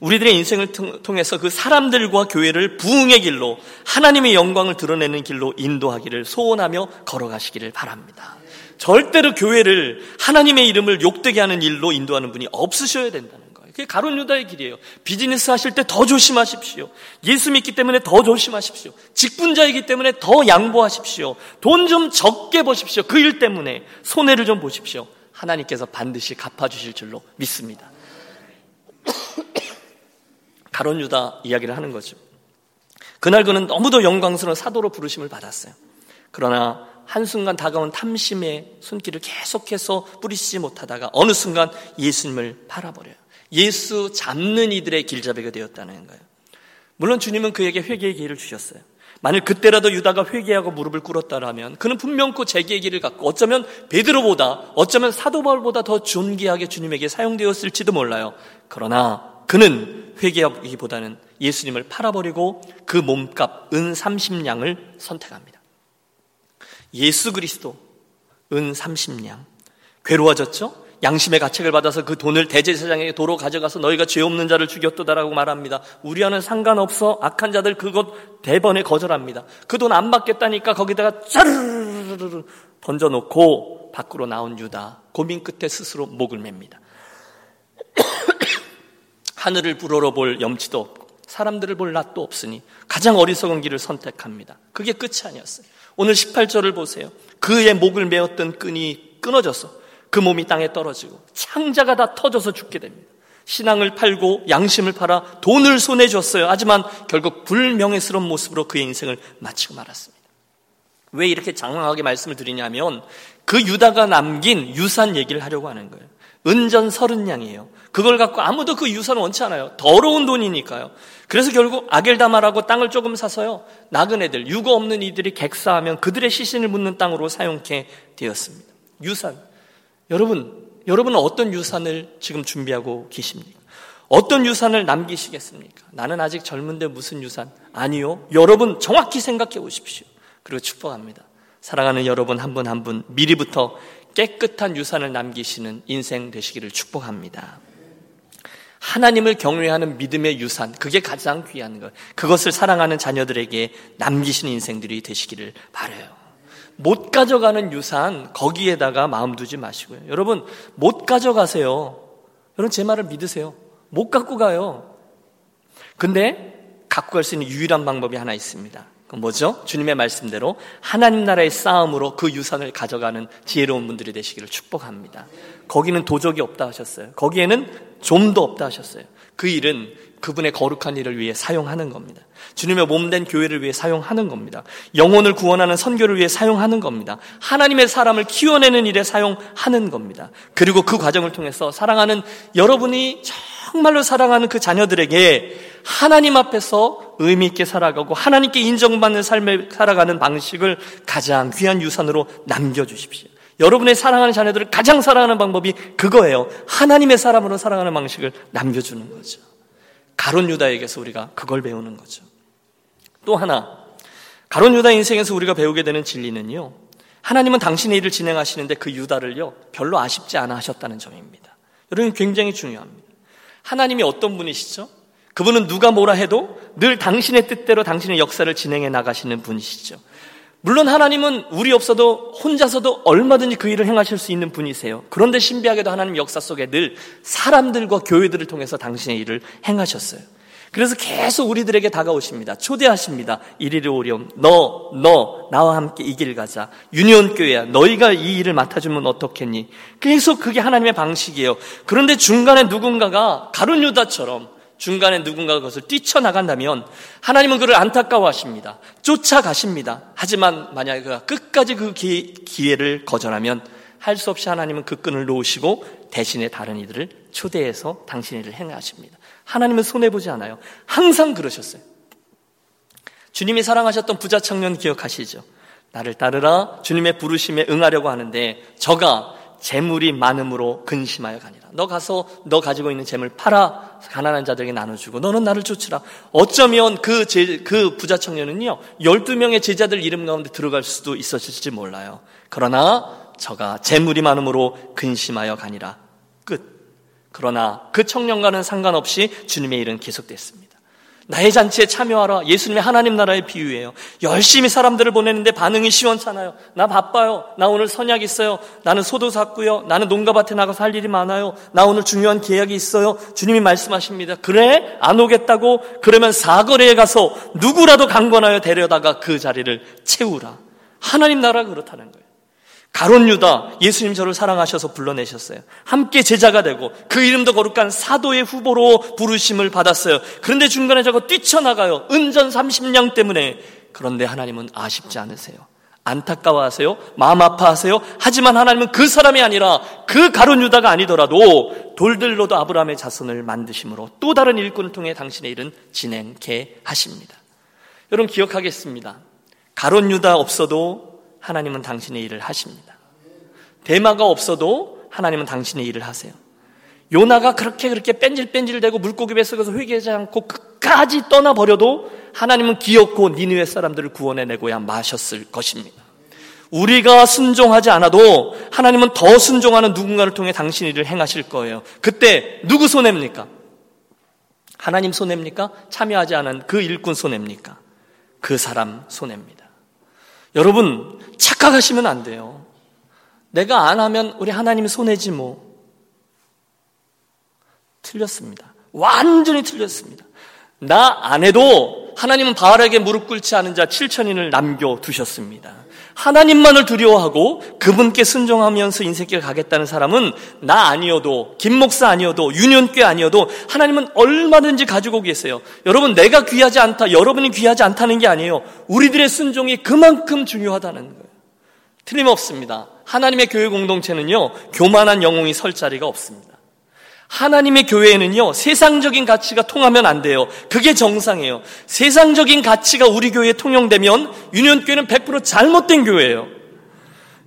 우리들의 인생을 통해서 그 사람들과 교회를 부흥의 길로 하나님의 영광을 드러내는 길로 인도하기를 소원하며 걸어가시기를 바랍니다. 절대로 교회를 하나님의 이름을 욕되게 하는 일로 인도하는 분이 없으셔야 된다는 그게 가론 유다의 길이에요. 비즈니스 하실 때 더 조심하십시오. 예수 믿기 때문에 더 조심하십시오. 직분자이기 때문에 더 양보하십시오. 돈 좀 적게 보십시오. 그 일 때문에 손해를 좀 보십시오. 하나님께서 반드시 갚아주실 줄로 믿습니다. [COUGHS] 가론 유다 이야기를 하는 거죠. 그날 그는 너무도 영광스러운 사도로 부르심을 받았어요. 그러나 한순간 다가온 탐심의 손길을 계속해서 뿌리치지 못하다가 어느 순간 예수님을 팔아버려요. 예수 잡는 이들의 길잡이가 되었다는 거예요. 물론 주님은 그에게 회개의 기회를 주셨어요. 만일 그때라도 유다가 회개하고 무릎을 꿇었다라면 그는 분명코 재개의 길을 갖고 어쩌면 베드로보다 어쩌면 사도 바울보다 더 존귀하게 주님에게 사용되었을지도 몰라요. 그러나 그는 회개하기보다는 예수님을 팔아버리고 그 몸값 은 30냥을 선택합니다. 예수 그리스도 은 30냥 괴로워졌죠? 양심의 가책을 받아서 그 돈을 대제사장에게 도로 가져가서 너희가 죄 없는 자를 죽였도다라고 말합니다. 우리와는 상관없어 악한 자들 그것 대번에 거절합니다. 그 돈 안 받겠다니까 거기다가 짜르르르 던져놓고 밖으로 나온 유다 고민 끝에 스스로 목을 맵니다. [COUGHS] 하늘을 불어러 볼 염치도 없고 사람들을 볼 낯도 없으니 가장 어리석은 길을 선택합니다. 그게 끝이 아니었어요. 오늘 18절을 보세요. 그의 목을 메었던 끈이 끊어져서 그 몸이 땅에 떨어지고 창자가 다 터져서 죽게 됩니다. 신앙을 팔고 양심을 팔아 돈을 손에 줬어요. 하지만 결국 불명예스러운 모습으로 그의 인생을 마치고 말았습니다. 왜 이렇게 장황하게 말씀을 드리냐면 그 유다가 남긴 유산 얘기를 하려고 하는 거예요. 은전 서른 냥이에요. 그걸 갖고 아무도 그 유산을 원치 않아요. 더러운 돈이니까요. 그래서 결국 아겔다마라고 땅을 조금 사서요. 나그네들, 유거 없는 이들이 객사하면 그들의 시신을 묻는 땅으로 사용케 되었습니다. 유산. 여러분, 여러분은 어떤 유산을 지금 준비하고 계십니까? 어떤 유산을 남기시겠습니까? 나는 아직 젊은데 무슨 유산? 아니요. 여러분 정확히 생각해 보십시오. 그리고 축복합니다. 사랑하는 여러분 한 분 한분 한분 미리부터 깨끗한 유산을 남기시는 인생 되시기를 축복합니다. 하나님을 경외하는 믿음의 유산, 그게 가장 귀한 것. 그것을 사랑하는 자녀들에게 남기시는 인생들이 되시기를 바래요. 못 가져가는 유산 거기에다가 마음 두지 마시고요. 여러분 못 가져가세요. 여러분 제 말을 믿으세요. 못 갖고 가요. 근데 갖고 갈 수 있는 유일한 방법이 하나 있습니다. 그 뭐죠? 주님의 말씀대로 하나님 나라의 싸움으로 그 유산을 가져가는 지혜로운 분들이 되시기를 축복합니다. 거기는 도적이 없다 하셨어요. 거기에는 좀도 없다 하셨어요. 그 일은 그분의 거룩한 일을 위해 사용하는 겁니다. 주님의 몸된 교회를 위해 사용하는 겁니다. 영혼을 구원하는 선교를 위해 사용하는 겁니다. 하나님의 사람을 키워내는 일에 사용하는 겁니다. 그리고 그 과정을 통해서 사랑하는 여러분이 정말로 사랑하는 그 자녀들에게 하나님 앞에서 의미 있게 살아가고 하나님께 인정받는 삶을 살아가는 방식을 가장 귀한 유산으로 남겨 주십시오. 여러분의 사랑하는 자녀들을 가장 사랑하는 방법이 그거예요. 하나님의 사람으로 사랑하는 방식을 남겨주는 거죠. 가론 유다에게서 우리가 그걸 배우는 거죠. 또 하나, 가론 유다 인생에서 우리가 배우게 되는 진리는요, 하나님은 당신의 일을 진행하시는데 그 유다를요, 별로 아쉽지 않아 하셨다는 점입니다. 여러분 굉장히 중요합니다. 하나님이 어떤 분이시죠? 그분은 누가 뭐라 해도 늘 당신의 뜻대로 당신의 역사를 진행해 나가시는 분이시죠. 물론 하나님은 우리 없어도 혼자서도 얼마든지 그 일을 행하실 수 있는 분이세요. 그런데 신비하게도 하나님 역사 속에 늘 사람들과 교회들을 통해서 당신의 일을 행하셨어요. 그래서 계속 우리들에게 다가오십니다. 초대하십니다. 이리로 오렴. 너, 너, 나와 함께 이 길 가자. 유니온 교회야. 너희가 이 일을 맡아주면 어떻겠니? 계속 그게 하나님의 방식이에요. 그런데 중간에 누군가가 가룟 유다처럼 중간에 누군가가 그것을 뛰쳐나간다면 하나님은 그를 안타까워하십니다. 쫓아가십니다. 하지만 만약에 그가 끝까지 그 기회를 거절하면 할 수 없이 하나님은 그 끈을 놓으시고 대신에 다른 이들을 초대해서 당신의 일을 행하십니다. 하나님은 손해보지 않아요. 항상 그러셨어요. 주님이 사랑하셨던 부자 청년 기억하시죠? 나를 따르라 주님의 부르심에 응하려고 하는데 저가 재물이 많음으로 근심하여 가니라. 너 가서 너 가지고 있는 재물 팔아 가난한 자들에게 나눠주고 너는 나를 쫓으라. 어쩌면 그, 제, 그 부자 청년은요 12명의 제자들 이름 가운데 들어갈 수도 있었을지 몰라요. 그러나 저가 재물이 많음으로 근심하여 가니라. 끝. 그러나 그 청년과는 상관없이 주님의 일은 계속됐습니다. 나의 잔치에 참여하라. 예수님의 하나님 나라의 비유예요. 열심히 사람들을 보내는데 반응이 시원찮아요. 나 바빠요. 나 오늘 선약 있어요. 나는 소도 샀고요. 나는 농가밭에 나가서 할 일이 많아요. 나 오늘 중요한 계약이 있어요. 주님이 말씀하십니다. 그래? 안 오겠다고? 그러면 사거리에 가서 누구라도 강권하여 데려다가 그 자리를 채우라. 하나님 나라가 그렇다는 거예요. 가론 유다 예수님 저를 사랑하셔서 불러내셨어요. 함께 제자가 되고 그 이름도 거룩한 사도의 후보로 부르심을 받았어요. 그런데 중간에 저거 뛰쳐나가요. 은전 30냥 때문에. 그런데 하나님은 아쉽지 않으세요. 안타까워하세요? 마음 아파하세요? 하지만 하나님은 그 사람이 아니라 그 가론 유다가 아니더라도 돌들로도 아브라함의 자손을 만드심으로 또 다른 일꾼을 통해 당신의 일은 진행케 하십니다. 여러분 기억하겠습니다. 가론 유다 없어도 하나님은 당신의 일을 하십니다. 대마가 없어도 하나님은 당신의 일을 하세요. 요나가 그렇게 그렇게 뺀질뺀질대고 물고기 뱃속에서 회개하지 않고 끝까지 떠나버려도 하나님은 기었고 니느웨 사람들을 구원해내고야 마셨을 것입니다. 우리가 순종하지 않아도 하나님은 더 순종하는 누군가를 통해 당신 일을 행하실 거예요. 그때 누구 손해입니까? 하나님 손해입니까? 참여하지 않은 그 일꾼 손해입니까? 그 사람 손해입니다. 여러분 착각하시면 안 돼요. 내가 안 하면 우리 하나님이 손해지 뭐. 틀렸습니다. 완전히 틀렸습니다. 나 안 해도 하나님은 바알에게 무릎 꿇지 않은 자 7천인을 남겨 두셨습니다. 하나님만을 두려워하고 그분께 순종하면서 인생길 가겠다는 사람은 나 아니어도 김 목사 아니어도 유년께 아니어도 하나님은 얼마든지 가지고 계세요. 여러분 내가 귀하지 않다 여러분이 귀하지 않다는 게 아니에요. 우리들의 순종이 그만큼 중요하다는 거예요. 틀림없습니다. 하나님의 교회 공동체는요 교만한 영웅이 설 자리가 없습니다. 하나님의 교회에는요, 세상적인 가치가 통하면 안 돼요. 그게 정상이에요. 세상적인 가치가 우리 교회에 통용되면 유년교회는 100% 잘못된 교회예요.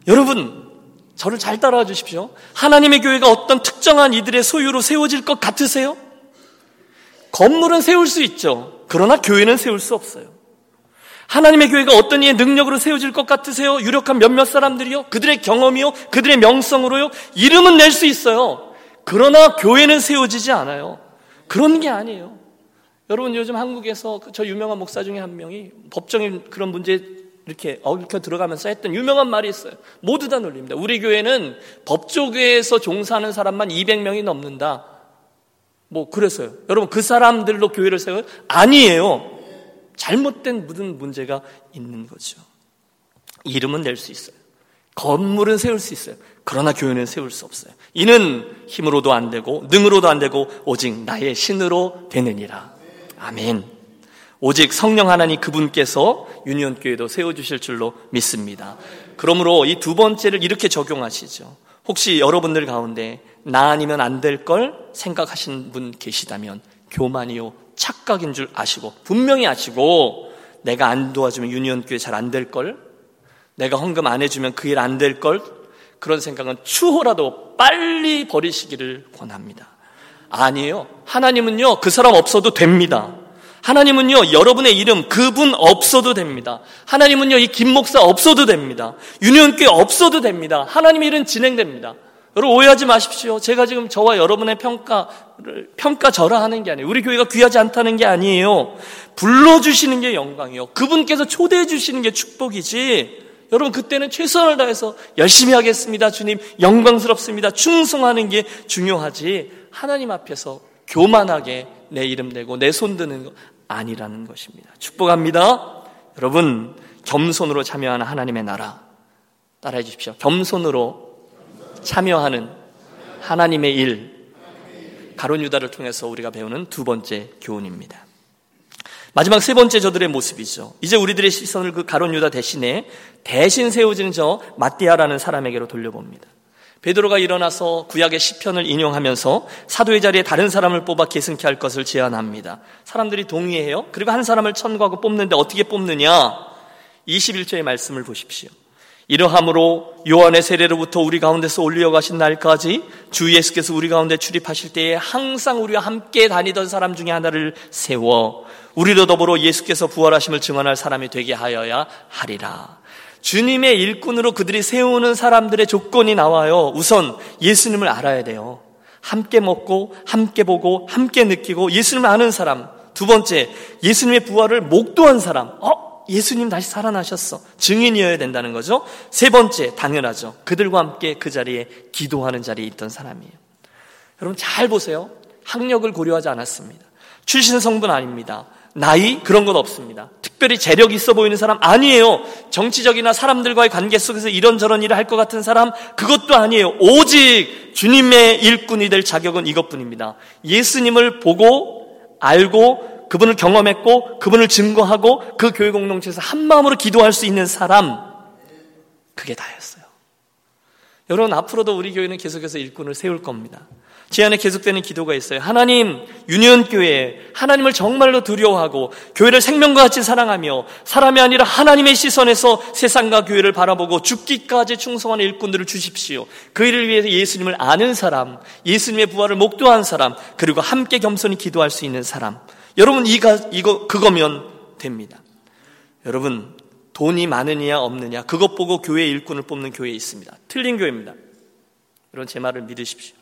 여러분, 저를 잘 따라와 주십시오. 하나님의 교회가 어떤 특정한 이들의 소유로 세워질 것 같으세요? 건물은 세울 수 있죠. 그러나 교회는 세울 수 없어요. 하나님의 교회가 어떤 이의 능력으로 세워질 것 같으세요? 유력한 몇몇 사람들이요? 그들의 경험이요? 그들의 명성으로요? 이름은 낼 수 있어요. 그러나 교회는 세워지지 않아요. 그런 게 아니에요. 여러분 요즘 한국에서 그저 유명한 목사 중에 한 명이 법적인 그런 문제 이렇게 얽혀 들어가면서 했던 유명한 말이 있어요. 모두 다 놀립니다. 우리 교회는 법조계에서 종사하는 사람만 200명이 넘는다. 뭐 그래서요. 여러분 그 사람들로 교회를 세워요? 아니에요. 잘못된 무슨 문제가 있는 거죠. 이름은 낼 수 있어요. 건물은 세울 수 있어요. 그러나 교회는 세울 수 없어요. 이는 힘으로도 안 되고 능으로도 안 되고 오직 나의 신으로 되느니라. 아멘. 오직 성령 하나님 그분께서 유니온 교회도 세워 주실 줄로 믿습니다. 그러므로 이 두 번째를 이렇게 적용하시죠. 혹시 여러분들 가운데 나 아니면 안 될 걸 생각하신 분 계시다면 교만이요 착각인 줄 아시고 분명히 아시고 내가 안 도와주면 유니온 교회 잘 안 될 걸 내가 헌금 안 해주면 그 일 안 될 걸 그런 생각은 추호라도 빨리 버리시기를 권합니다. 아니에요. 하나님은요, 그 사람 없어도 됩니다. 하나님은요, 여러분의 이름, 그분 없어도 됩니다. 하나님은요, 이 김 목사 없어도 됩니다. 유년교회 없어도 됩니다. 하나님의 일은 진행됩니다. 여러분 오해하지 마십시오. 제가 지금 저와 여러분의 평가를 평가절하 하는 게 아니에요. 우리 교회가 귀하지 않다는 게 아니에요. 불러 주시는 게 영광이요. 그분께서 초대해 주시는 게 축복이지. 여러분 그때는 최선을 다해서 열심히 하겠습니다. 주님 영광스럽습니다. 충성하는 게 중요하지. 하나님 앞에서 교만하게 내 이름 내고 내 손 드는 거 아니라는 것입니다. 축복합니다. 여러분 겸손으로 참여하는 하나님의 나라 따라해 주십시오. 겸손으로 참여하는 하나님의 일 가론 유다를 통해서 우리가 배우는 두 번째 교훈입니다. 마지막 세 번째 저들의 모습이죠. 이제 우리들의 시선을 그 가론 유다 대신에 대신 세워지는 저 마띠아라는 사람에게로 돌려봅니다. 베드로가 일어나서 구약의 시편을 인용하면서 사도의 자리에 다른 사람을 뽑아 계승케 할 것을 제안합니다. 사람들이 동의해요. 그리고 한 사람을 천거하고 뽑는데 어떻게 뽑느냐? 21절의 말씀을 보십시오. 이러함으로 요한의 세례로부터 우리 가운데서 올려 가신 날까지 주 예수께서 우리 가운데 출입하실 때에 항상 우리와 함께 다니던 사람 중에 하나를 세워 우리로 더불어 예수께서 부활하심을 증언할 사람이 되게 하여야 하리라. 주님의 일꾼으로 그들이 세우는 사람들의 조건이 나와요. 우선 예수님을 알아야 돼요. 함께 먹고, 함께 보고, 함께 느끼고, 예수님을 아는 사람. 두 번째, 예수님의 부활을 목도한 사람. 어? 예수님 다시 살아나셨어. 증인이어야 된다는 거죠. 세 번째, 당연하죠. 그들과 함께 그 자리에 기도하는 자리에 있던 사람이에요. 여러분 잘 보세요. 학력을 고려하지 않았습니다. 출신 성분 아닙니다. 나이 그런 건 없습니다. 특별히 재력 있어 보이는 사람 아니에요. 정치적이나 사람들과의 관계 속에서 이런저런 일을 할 것 같은 사람 그것도 아니에요. 오직 주님의 일꾼이 될 자격은 이것뿐입니다. 예수님을 보고 알고 그분을 경험했고 그분을 증거하고 그 교회 공동체에서 한 마음으로 기도할 수 있는 사람 그게 다였어요. 여러분, 앞으로도 우리 교회는 계속해서 일꾼을 세울 겁니다. 제 안에 계속되는 기도가 있어요. 하나님, 유니온 교회, 하나님을 정말로 두려워하고, 교회를 생명과 같이 사랑하며, 사람이 아니라 하나님의 시선에서 세상과 교회를 바라보고 죽기까지 충성하는 일꾼들을 주십시오. 그 일을 위해서 예수님을 아는 사람, 예수님의 부활을 목도한 사람, 그리고 함께 겸손히 기도할 수 있는 사람. 여러분, 이가, 이거, 그거면 됩니다. 여러분, 돈이 많으냐, 없느냐, 그것 보고 교회 일꾼을 뽑는 교회에 있습니다. 틀린 교회입니다. 여러분, 제 말을 믿으십시오.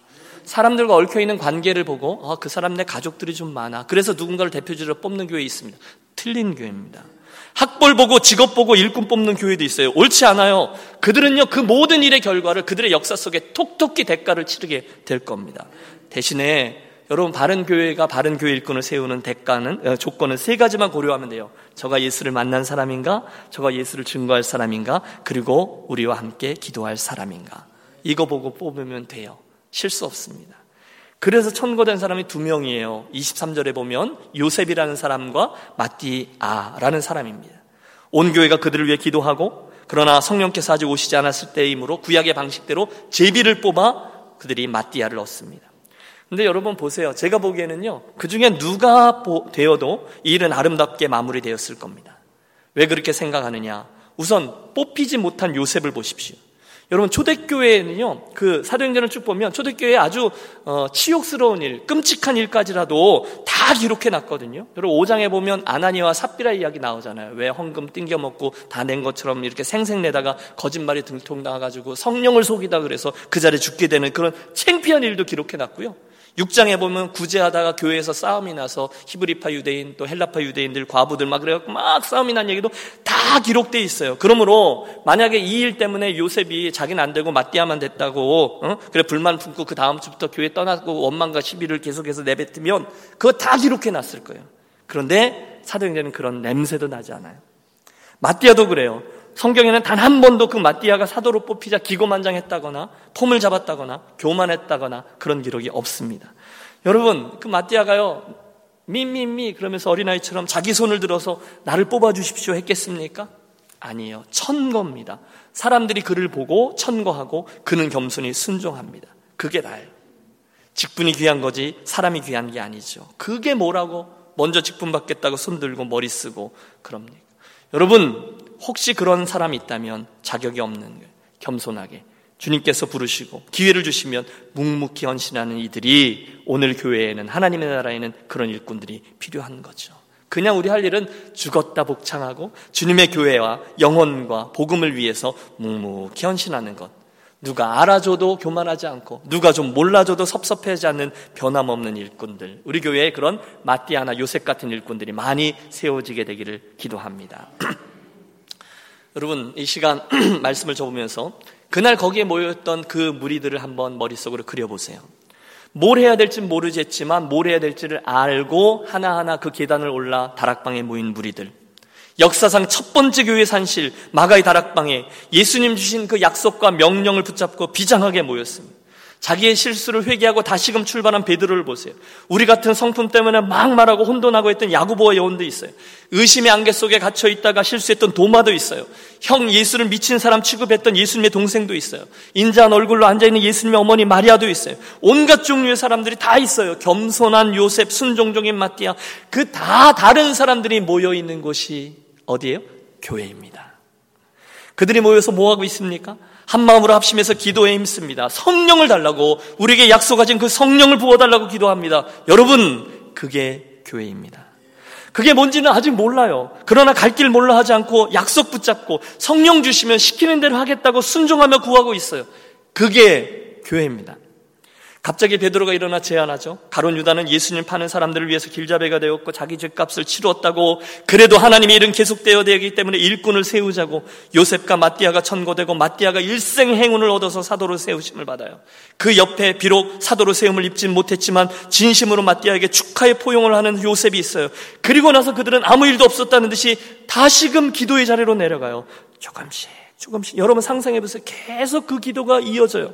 사람들과 얽혀 있는 관계를 보고 아, 그 사람 내 가족들이 좀 많아. 그래서 누군가를 대표주로 뽑는 교회 있습니다. 틀린 교회입니다. 학벌 보고 직업 보고 일꾼 뽑는 교회도 있어요. 옳지 않아요. 그들은요 그 모든 일의 결과를 그들의 역사 속에 톡톡히 대가를 치르게 될 겁니다. 대신에 여러분 바른 교회가 바른 교회 일꾼을 세우는 대가는 어, 조건은 세 가지만 고려하면 돼요. 저가 예수를 만난 사람인가, 저가 예수를 증거할 사람인가, 그리고 우리와 함께 기도할 사람인가. 이거 보고 뽑으면 돼요. 실수 없습니다. 그래서 천거된 사람이 두 명이에요. 23절에 보면 요셉이라는 사람과 마띠아라는 사람입니다. 온 교회가 그들을 위해 기도하고 그러나 성령께서 아직 오시지 않았을 때이므로 구약의 방식대로 제비를 뽑아 그들이 마띠아를 얻습니다. 근데 여러분 보세요. 제가 보기에는요. 그 중에 누가 되어도 이 일은 아름답게 마무리되었을 겁니다. 왜 그렇게 생각하느냐? 우선 뽑히지 못한 요셉을 보십시오. 여러분 초대교회는요 그 사도행전을 쭉 보면 초대교회 아주 어, 치욕스러운 일, 끔찍한 일까지라도 다 기록해 놨거든요. 여러분 5장에 보면 아나니와 삽비라 이야기 나오잖아요. 왜 헌금 띵겨 먹고 다 낸 것처럼 이렇게 생생내다가 거짓말이 들통나가지고 성령을 속이다 그래서 그 자리에 죽게 되는 그런 창피한 일도 기록해 놨고요. 6장에 보면 구제하다가 교회에서 싸움이 나서 히브리파 유대인 또 헬라파 유대인들 과부들 막 그래갖고 막 싸움이 난 얘기도 다 기록돼 있어요. 그러므로 만약에 이 일 때문에 요셉이 자기는 안 되고 마띠아만 됐다고 어? 그래 불만 품고 그 다음 주부터 교회 떠나고 원망과 시비를 계속해서 내뱉으면 그거 다 기록해 놨을 거예요. 그런데 사도행전은 그런 냄새도 나지 않아요. 마띠아도 그래요. 성경에는 단 한 번도 그 마띠아가 사도로 뽑히자 기고만장했다거나 폼을 잡았다거나 교만했다거나 그런 기록이 없습니다. 여러분 그 마띠아가요 미미미 그러면서 어린아이처럼 자기 손을 들어서 나를 뽑아주십시오 했겠습니까? 아니에요. 천거입니다. 사람들이 그를 보고 천거하고 그는 겸손히 순종합니다. 그게 나예요. 직분이 귀한 거지 사람이 귀한 게 아니죠. 그게 뭐라고 먼저 직분 받겠다고 손 들고 머리 쓰고 그럽니까? 여러분 혹시 그런 사람이 있다면 자격이 없는. 겸손하게 주님께서 부르시고 기회를 주시면 묵묵히 헌신하는 이들이 오늘 교회에는 하나님의 나라에는 그런 일꾼들이 필요한 거죠. 그냥 우리 할 일은 죽었다 복창하고 주님의 교회와 영혼과 복음을 위해서 묵묵히 헌신하는 것. 누가 알아줘도 교만하지 않고 누가 좀 몰라줘도 섭섭해하지 않는 변함없는 일꾼들. 우리 교회에 그런 마띠아나 요셉 같은 일꾼들이 많이 세워지게 되기를 기도합니다. [CLEARS THROAT] 여러분 이 시간 [CLEARS THROAT] 말씀을 적으면서 그날 거기에 모였던 그 무리들을 한번 머릿속으로 그려보세요. 뭘 해야 될지 모르겠지만 뭘 해야 될지를 알고 하나하나 그 계단을 올라 다락방에 모인 무리들. 역사상 첫 번째 교회 산실 마가의 다락방에 예수님 주신 그 약속과 명령을 붙잡고 비장하게 모였습니다. 자기의 실수를 회개하고 다시금 출발한 베드로를 보세요. 우리 같은 성품 때문에 막 말하고 혼돈하고 했던 야구보와 여원도 있어요. 의심의 안개 속에 갇혀 있다가 실수했던 도마도 있어요. 형 예수를 미친 사람 취급했던 예수님의 동생도 있어요. 인자한 얼굴로 앉아있는 예수님의 어머니 마리아도 있어요. 온갖 종류의 사람들이 다 있어요. 겸손한 요셉, 순종적인 마띠아. 그 다 다른 사람들이 모여있는 곳이 어디예요? 교회입니다. 그들이 모여서 뭐하고 있습니까? 한 마음으로 합심해서 기도에 힘씁니다. 성령을 달라고 우리에게 약속하신 그 성령을 부어 달라고 기도합니다. 여러분, 그게 교회입니다. 그게 뭔지는 아직 몰라요. 그러나 갈 길 몰라 하지 않고 약속 붙잡고 성령 주시면 시키는 대로 하겠다고 순종하며 구하고 있어요. 그게 교회입니다. 갑자기 베드로가 일어나 제안하죠. 가론 유다는 예수님 파는 사람들을 위해서 길자배가 되었고 자기 죄값을 치루었다고 그래도 하나님의 일은 계속되어야 되기 때문에 일꾼을 세우자고 요셉과 마띠아가 천거되고 마띠아가 일생 행운을 얻어서 사도로 세우심을 받아요. 그 옆에 비록 사도로 세움을 입진 못했지만 진심으로 마띠아에게 축하의 포용을 하는 요셉이 있어요. 그리고 나서 그들은 아무 일도 없었다는 듯이 다시금 기도의 자리로 내려가요. 조금씩 조금씩 여러분 상상해 보세요. 계속 그 기도가 이어져요.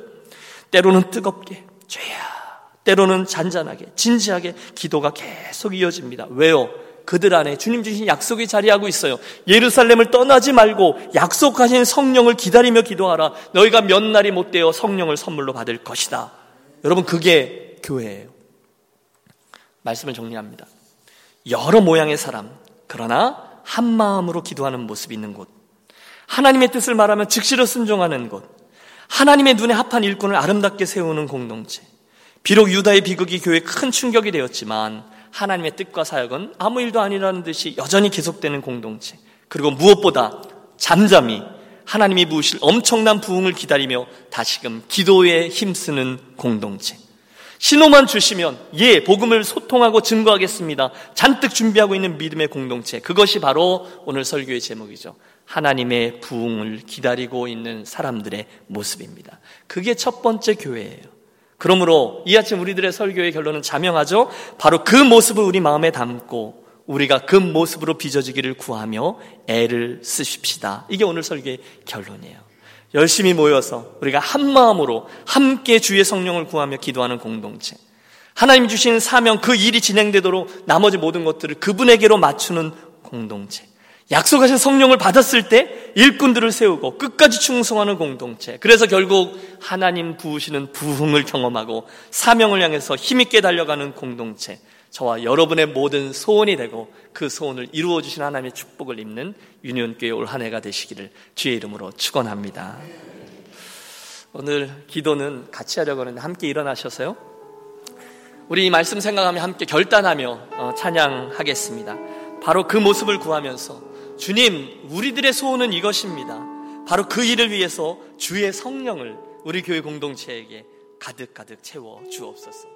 때로는 뜨겁게 죄야. 때로는 잔잔하게, 진지하게 기도가 계속 이어집니다. 왜요? 그들 안에 주님 주신 약속이 자리하고 있어요. 예루살렘을 떠나지 말고 약속하신 성령을 기다리며 기도하라. 너희가 몇 날이 못 되어 성령을 선물로 받을 것이다. 여러분 그게 교회예요. 말씀을 정리합니다. 여러 모양의 사람, 그러나 한 마음으로 기도하는 모습이 있는 곳. 하나님의 뜻을 말하면 즉시로 순종하는 곳. 하나님의 눈에 합한 일꾼을 아름답게 세우는 공동체. 비록 유다의 비극이 교회에 큰 충격이 되었지만 하나님의 뜻과 사역은 아무 일도 아니라는 듯이 여전히 계속되는 공동체. 그리고 무엇보다 잠잠히 하나님이 부으실 엄청난 부흥을 기다리며 다시금 기도에 힘쓰는 공동체. 신호만 주시면 예, 복음을 소통하고 증거하겠습니다. 잔뜩 준비하고 있는 믿음의 공동체. 그것이 바로 오늘 설교의 제목이죠. 하나님의 부흥을 기다리고 있는 사람들의 모습입니다. 그게 첫 번째 교회예요. 그러므로 이 아침 우리들의 설교의 결론은 자명하죠. 바로 그 모습을 우리 마음에 담고 우리가 그 모습으로 빚어지기를 구하며 애를 쓰십시다. 이게 오늘 설교의 결론이에요. 열심히 모여서 우리가 한 마음으로 함께 주의 성령을 구하며 기도하는 공동체. 하나님 주신 사명 그 일이 진행되도록 나머지 모든 것들을 그분에게로 맞추는 공동체. 약속하신 성령을 받았을 때 일꾼들을 세우고 끝까지 충성하는 공동체. 그래서 결국 하나님 부으시는 부흥을 경험하고 사명을 향해서 힘있게 달려가는 공동체. 저와 여러분의 모든 소원이 되고 그 소원을 이루어 주신 하나님의 축복을 입는 유니온교회 올 한 해가 되시기를 주의 이름으로 축원합니다. 오늘 기도는 같이 하려고 하는데 함께 일어나셔서요. 우리 이 말씀 생각하며 함께 결단하며 어, 찬양하겠습니다. 바로 그 모습을 구하면서 주님, 우리들의 소원은 이것입니다. 바로 그 일을 위해서 주의 성령을 우리 교회 공동체에게 가득가득 채워 주옵소서.